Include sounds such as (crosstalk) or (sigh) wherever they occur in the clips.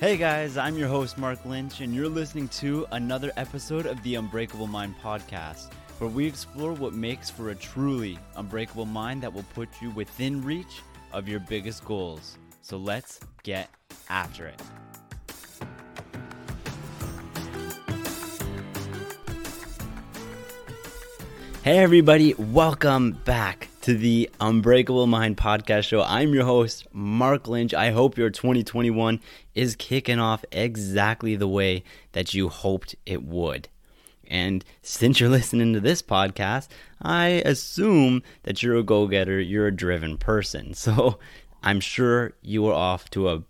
Hey guys, I'm your host, Mark Lynch, and you're listening to another episode of the Unbreakable Mind podcast, where we explore what makes for a truly unbreakable mind that will put you within reach of your biggest goals. So let's get after it. Hey, everybody, welcome back to the Unbreakable Mind podcast show. I'm your host, Mark Lynch. I hope your 2021 is kicking off exactly the way that you hoped it would. And since you're (laughs) listening to this podcast, I assume that you're a go getter, you're a driven person. (laughs) So I'm sure you are off to a,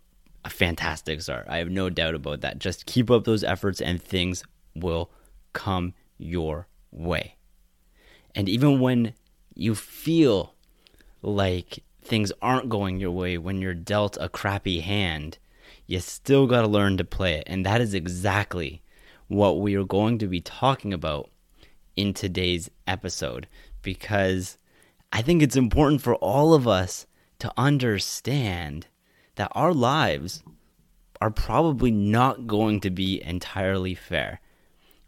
a fantastic start. I have no doubt about that. Just keep up those efforts and things will come your way. And even when you feel like things aren't going your way, when you're dealt a crappy hand, you still got to learn to play it. And that is exactly what we are going to be talking about in today's episode because I think it's important for all of us to understand that our lives are probably not going to be entirely fair.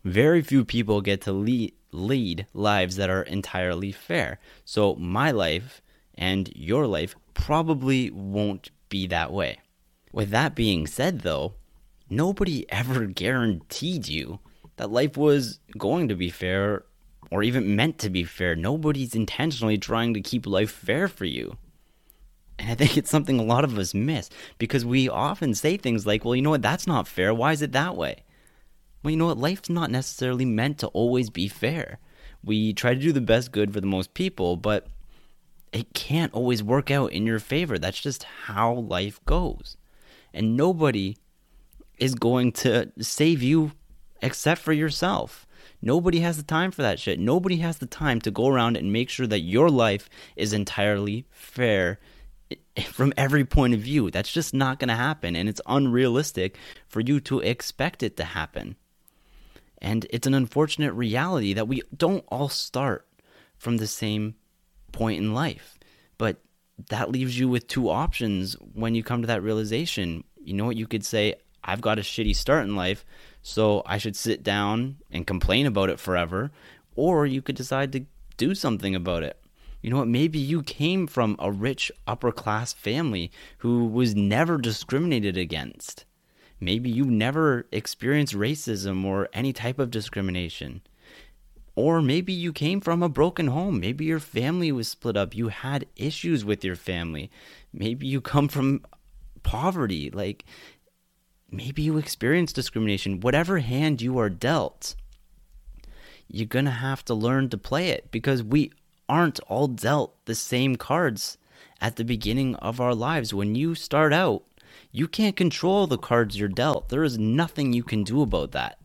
Very few people get to lead lead lives that are entirely fair. So, my life and your life probably won't be that way. With that being said, though, nobody (laughs) ever guaranteed you that life was going to be fair or even meant to be fair. Nobody's intentionally trying to keep life fair for you. And I think it's something a lot of us miss because we often say things like, well, you know what, that's not fair. Why is it that way? Well, you know what? Life's not necessarily meant to always be fair. We try to do the best good for the most people, but it can't always work out in your favor. That's just how life goes. And nobody is going to save you except for yourself. Nobody has the time for that shit. Nobody has the time to go around and make sure that your life is entirely fair from every point of view. That's just not going to happen. And it's unrealistic for you to expect it to happen. And it's an unfortunate reality that we don't all start from the same point in life. But that leaves you with two options when you come to that realization. You know what? You could say, I've got a shitty start in life, so I should sit down and complain about it forever. Or you could decide to do something about it. You know what? Maybe you came from a rich upper class family who was never discriminated against. Maybe you never experienced racism or any type of discrimination. Or maybe you came from a broken home. Maybe your family was split up. You had issues with your family. Maybe you come from poverty. Like, maybe you experienced discrimination. Whatever hand you are dealt, you're going to have to learn to play it because we aren't all dealt the same cards at the beginning of our lives. When you start out, you can't control the cards you're dealt. There is nothing you can do about that.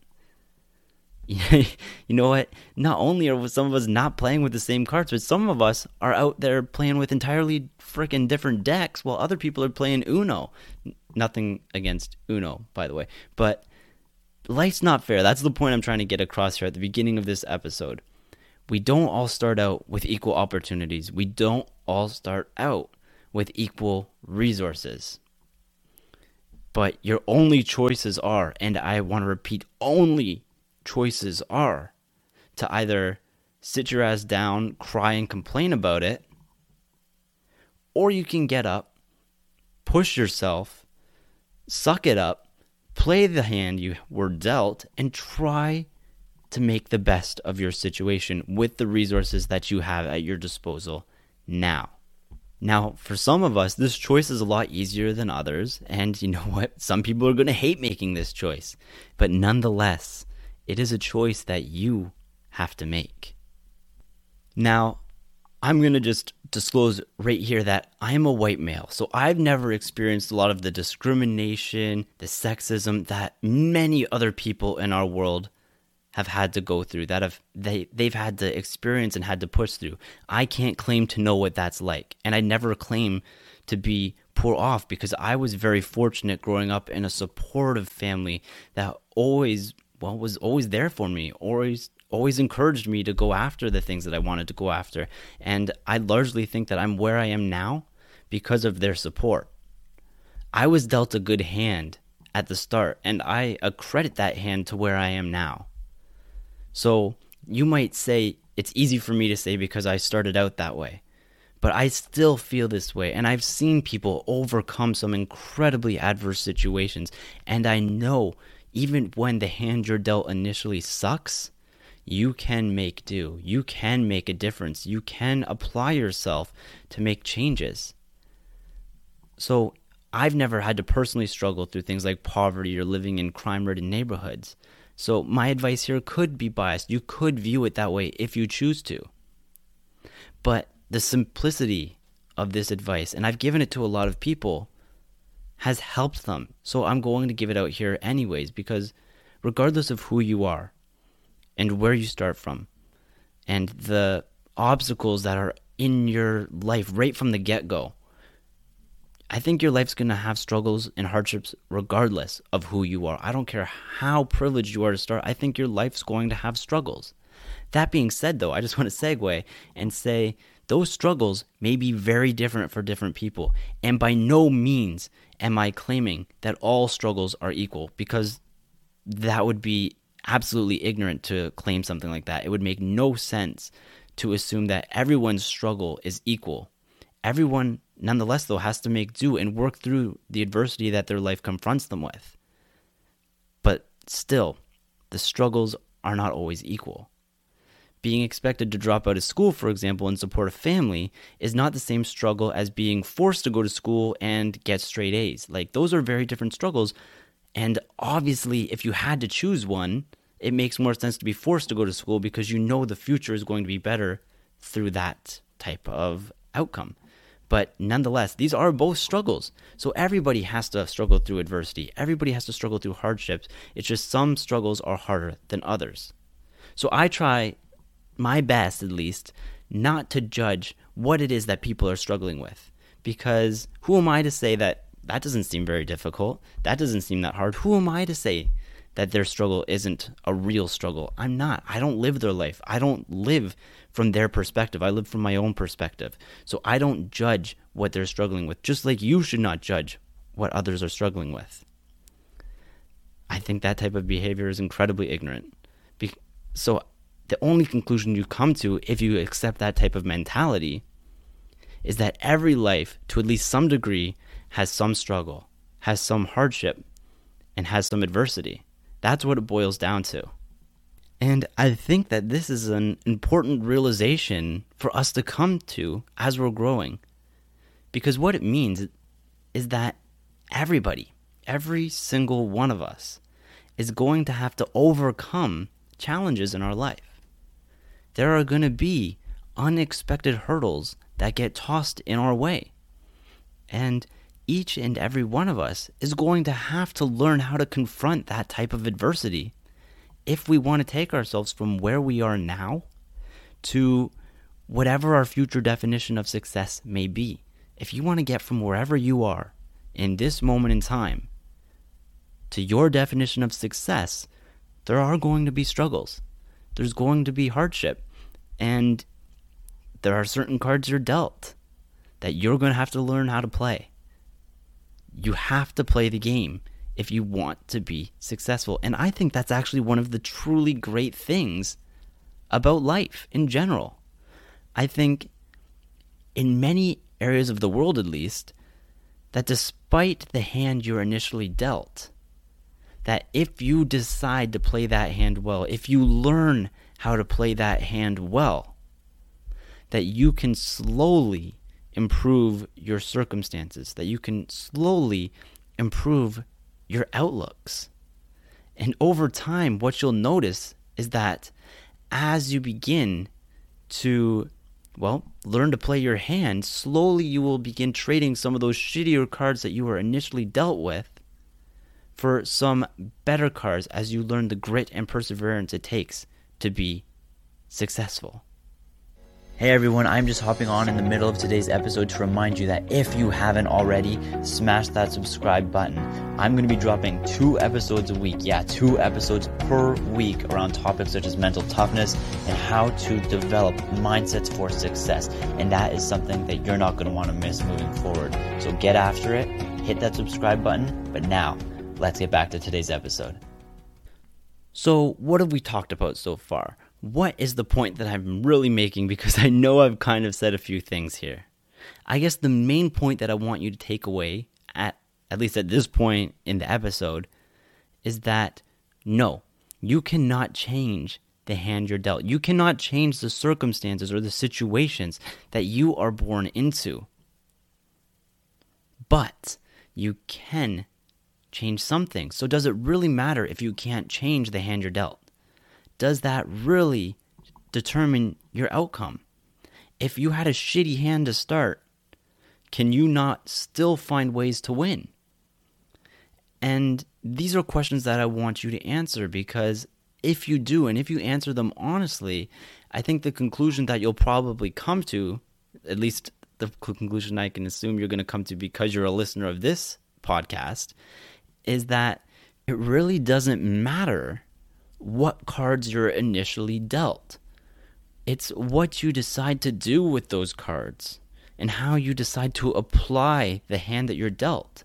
(laughs) you know what? Not only are some of us not playing with the same cards, but some of us are out there playing with entirely freaking different decks while other people are playing Uno. Nothing against Uno, by the way. But life's not fair. That's the point I'm trying to get across here at the beginning of this episode. We don't all start out with equal opportunities. We don't all start out with equal resources but your only choices are, and I want to repeat, only choices are to either sit your ass down, cry, and complain about it, or you can get up, push yourself, suck it up, play the hand you were dealt, and try to make the best of your situation with the resources that you have at your disposal now. Now, for some of us, this choice is a lot easier than others, and you know (laughs) what? Some people are going to hate making this choice. But nonetheless, it is a choice that you have to make. Now, I'm going to just disclose right here that I'm a white male, so I've never experienced a lot of the discrimination, the sexism that many other people in our world have had to go through that have they they've had to experience and had to push through. I can't claim to know what that's like. And i never claim to be poor off because i was very fortunate growing up in a supportive family that always well was always there for me always always encouraged me to go after the things that i wanted to go after. And i largely think that i'm where i am now because of their support. I was dealt a good hand at the start, and I accredit that hand to where I am now. So you might say it's easy for me to say because I started out that way. But I still feel this way, and I've seen people overcome some incredibly adverse situations. And I know even when the hand you're dealt initially sucks, you can make do. You can make a difference. You can apply yourself to make changes. So I've never had to personally struggle through things like poverty or living in crime ridden neighborhoods. So my advice here could be biased. You could view it that way if you choose to. But the simplicity of this advice, and I've given it to a lot of people, has helped them. So I'm going to give it out here anyways, because regardless of who you are and where you start from, and the obstacles that are in your life right from the get go, I think your life's going to have struggles and hardships regardless of who you are. I don't care how privileged you are to start, I think your life's going to have struggles. That being said, though, I just want to segue and say those struggles may be very different for different people. And by no means am I claiming that all struggles are equal because that would be absolutely ignorant to claim something like that. It would make no sense to assume that everyone's struggle is equal. Everyone, nonetheless, though, has to make do and work through the adversity that their life confronts them with. But still, the struggles are not always equal being expected to drop out of school, for example, and support a family is not the same struggle as being forced to go to school and get straight A's. Like, those are very different struggles. And obviously, if you had to choose one, it makes more sense to be forced to go to school because you know the future is going to be better through that type of outcome. But nonetheless, these are both struggles. So everybody has to struggle through adversity. Everybody has to struggle through hardships. It's just some struggles are harder than others. So I try my best at least, not to judge what it is that people are struggling with. Because who am I to say that that doesn't seem very difficult? That doesn't seem that hard. Who am I to say that their struggle isn't a real struggle? I'm not. I don't live their life. I don't live from their perspective. I live from my own perspective. So I don't judge what they're struggling with, just like you should not judge what others are struggling with. I think that type of behavior is incredibly ignorant. So the only conclusion you come to if you accept that type of mentality is that every life, to at least some degree, has some struggle, has some hardship, and has some adversity. That's what it boils down to. And I think that this is an important realization for us to come to as we're growing. Because what it means is that everybody, every single one of us, is going to have to overcome challenges in our life there are going to be unexpected hurdles that get tossed in our way. And each and every one of us is going to have to learn how to confront that type of adversity if we want to take ourselves from where we are now to whatever our future definition of success may be. If you want to get from wherever you are in this moment in time to your definition of success, there are going to be struggles. There's going to be hardship. And there are certain cards you're dealt that you're going to have to learn how to play. You have to play the game if you want to be successful. And I think that's actually one of the truly great things about life in general. I think in many areas of the world, at least, that despite the hand you're initially dealt, that if you decide to play that hand well, if you learn how to play that hand well, that you can slowly improve your circumstances, that you can slowly improve your outlooks. And over time, what you'll notice is that as you begin to, well, learn to play your hand, slowly you will begin trading some of those shittier cards that you were initially dealt with for some better cards as you learn the grit and perseverance it takes to be successful. Hey everyone, I'm just hopping on in the middle of today's episode to remind you that if you haven't already, smash that subscribe button. I'm going to be dropping two episodes a week. Yeah, two episodes per week around topics such as mental toughness and how to develop mindsets for success. And that is something that you're not going to want to miss moving forward. So get after it, hit that subscribe button. But now, let's get back to today's episode. So, what have we talked about so far? What is the point that I'm really making? Because I know I've kind of said a few things here. I guess the main point that I want you to take away, at, at least at this point in the episode, is that no, you cannot change the hand you're dealt. You cannot change the circumstances or the situations that you are born into. But you can change something. So, does it really matter if you can't change the hand you're dealt? Does that really determine your outcome? If you had a shitty hand to start, can you not still find ways to win? And these are questions that I want you to answer because if you do and if you answer them honestly, I think the conclusion that you'll probably come to, at least the conclusion I can assume you're going to come to because you're a listener of this podcast, is that it really doesn't matter what cards you're initially dealt. It's what you decide to do with those cards and how you decide to apply the hand that you're dealt.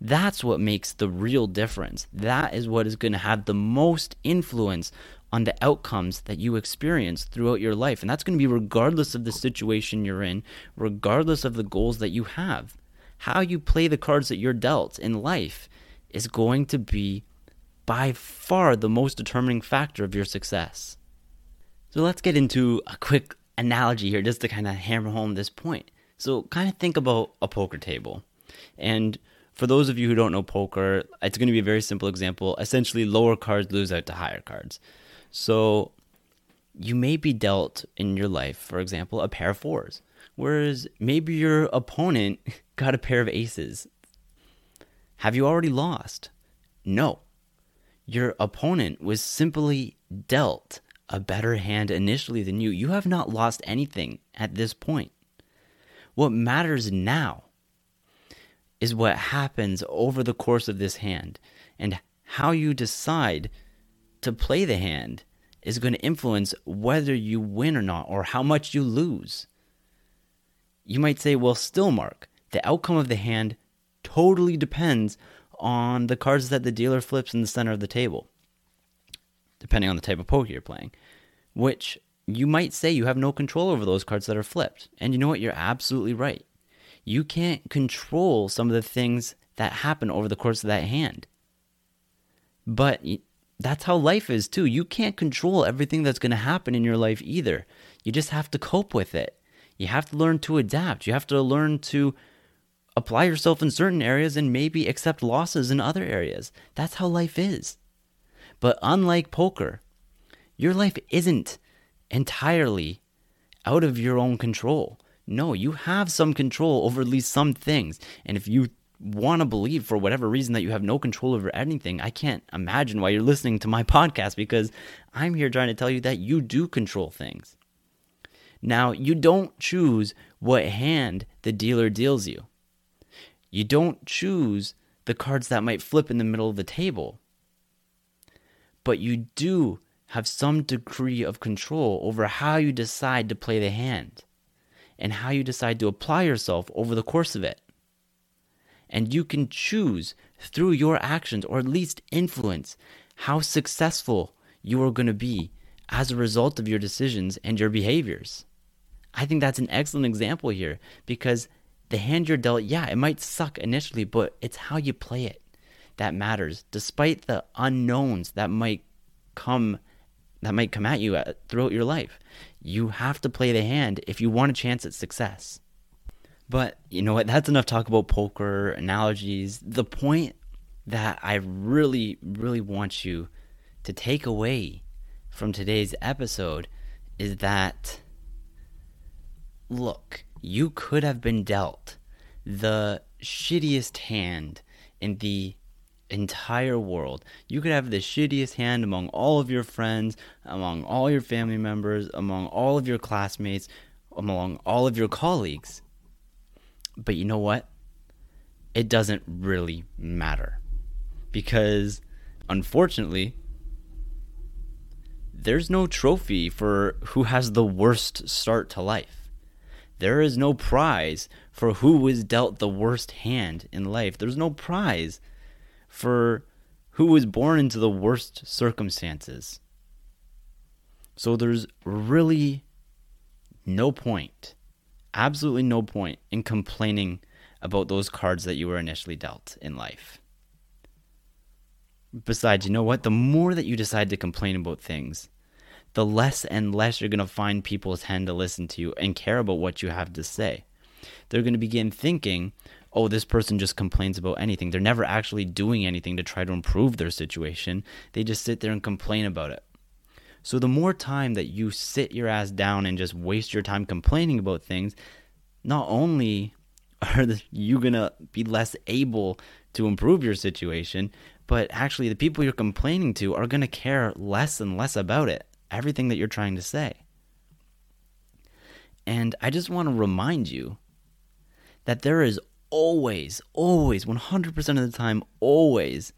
That's what makes the real difference. That is what is going to have the most influence on the outcomes that you experience throughout your life. And that's going to be regardless of the situation you're in, regardless of the goals that you have. How you play the cards that you're dealt in life is going to be by far the most determining factor of your success. So let's get into a quick analogy here just to kind of hammer home this point. So, kind of think about a poker table. And for those of you who don't know poker, it's going to be a very simple example. Essentially, lower cards lose out to higher cards. So you may be dealt in your life, for example, a pair of fours, whereas maybe your opponent (laughs) got a pair of aces. Have you already lost? No. Your opponent was simply dealt a better hand initially than you. You have not lost anything at this point. What matters now is what happens over the course of this hand. And how you decide to play the hand is going to influence whether you win or not, or how much you lose. You might say, well, still, Mark, the outcome of the hand totally depends on the cards that the dealer flips in the center of the table, depending on the type of poker you're playing, which you might say you have no control over those cards that are flipped. And you know what? You're absolutely right you can't control some of the things that happen over the course of that hand. But that's how life is too. You can't control everything that's going to happen in your life either. You just have to cope with it. You have to learn to adapt. You have to learn to apply yourself in certain areas and maybe accept losses in other areas. That's how life is. But unlike poker, your life isn't entirely out of your own control. No, you have some control over at least some things. And if you want to believe for whatever reason that you have no control over anything, I can't imagine why you're listening to my (laughs) podcast because I'm here trying to tell you that you do control things. Now, you don't choose what hand the dealer deals you. You don't choose the cards that might flip in the middle of the table. But you do have some degree of control over how you decide to play the hand and how you decide to apply yourself over the course of it. And you can choose through your actions, or at least influence, how successful you are going to be as a result of your decisions and your behaviors. I think that's an excellent example here because the hand you're dealt, yeah, it might suck initially, but it's how you play it that matters, despite the unknowns that might come that might come at you at, throughout your life. You have to play the hand if you want a chance at success. But you know what? That's enough talk about poker analogies. The point that I really, really want you to take away from today's episode is that look, you could have been dealt the shittiest hand in the entire world. You could have the shittiest hand among all of your friends, among all your family members, among all of your classmates, among all of your colleagues. But you know what? It doesn't really matter. Because unfortunately, there's no trophy for who has the worst start to life. There is no prize for who was dealt the worst hand in life. There's no prize for who was born into the worst circumstances. So there's really no point, absolutely no point in complaining about those cards that you were initially dealt in life. Besides, you know what? The more that you decide to complain about things, the less and less you're going to find people tend to listen to you and care about what you have to say. They're going to begin thinking, oh, this person just complains about anything. They're never actually doing anything to try to improve their situation. They just sit there and complain about it. So the more time that you sit your ass down and just waste your time complaining about things, not only (laughs) are you going to be less able to improve your situation, but actually the people you're complaining to are going to care less and less about it, everything that you're trying to say. And I just want to remind you that there is always, always, 100% of the time, always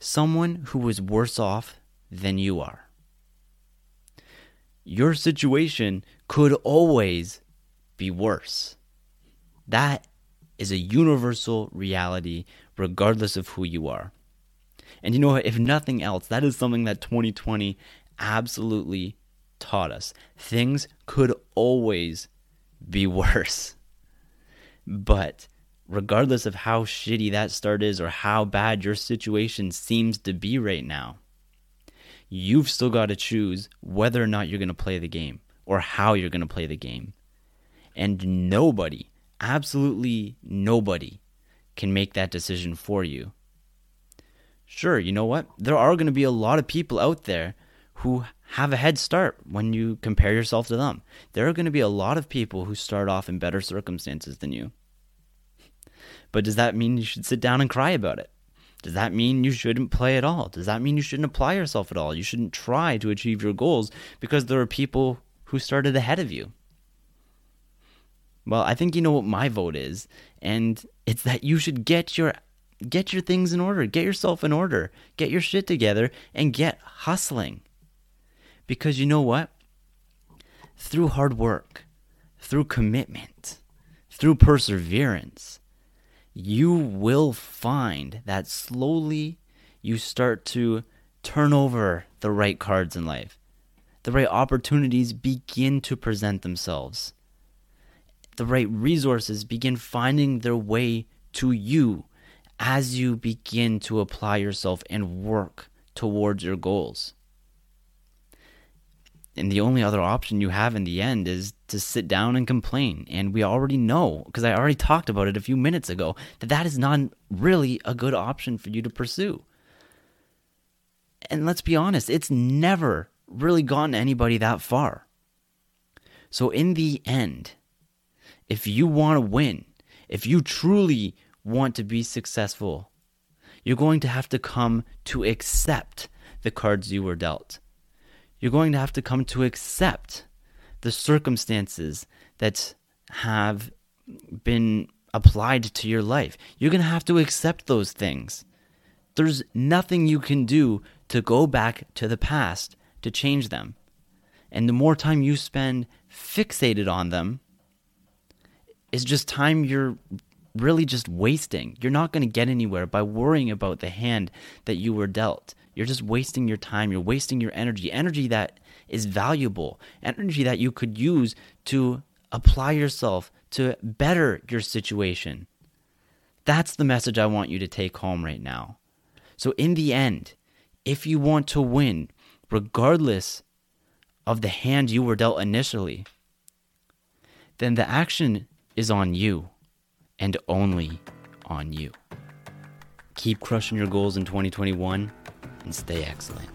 someone who is worse off than you are. Your situation could always be worse. That is a universal reality, regardless of who you are. And you know what? If nothing else, that is something that 2020 absolutely taught us. Things could always be (laughs) worse. But regardless of how shitty that start is or how bad your situation seems to be right now, you've still got to choose whether or not you're going to play the game or how you're going to play the game. And nobody, absolutely nobody, can make that decision for you. Sure, you know what? There are going to be a lot of people out there who have a head start when you compare yourself to them. There are going to be a lot of people who start off in better circumstances than you. But does that mean you should sit down and cry about it? Does that mean you shouldn't play at all? Does that mean you shouldn't apply yourself at all? You shouldn't try to achieve your goals because there are people who started ahead of you? Well, I think you know what my vote is, and it's that you should get your get your things in order, get yourself in order, get your shit together and get hustling. Because you know what? Through hard work, through commitment, through perseverance, you will find that slowly you start to turn over the right cards in life. The right opportunities begin to present themselves. The right resources begin finding their way to you as you begin to apply yourself and work towards your goals. And the only other option you have in the end is to sit down and complain. And we already know, because I already talked about it a few minutes ago, that that is not really a good option for you to pursue. And let's be honest, it's never really gotten anybody that far. So, in the end, if you want to win, if you truly want to be successful, you're going to have to come to accept the cards you were dealt you're going to have to come to accept the circumstances that have been applied to your life. You're going to have to accept those things. There's nothing you can do to go back to the past to change them. And the more time you spend fixated on them, is just time you're really just wasting. You're not going to get anywhere by worrying about the hand that you were dealt. You're just wasting your time. You're wasting your energy, energy that is valuable, energy that you could use to apply yourself to better your situation. That's the message I want you to take home right now. So, in the end, if you want to win, regardless of the hand you were dealt initially, then the action is on you and only on you. Keep crushing your goals in 2021 and stay excellent.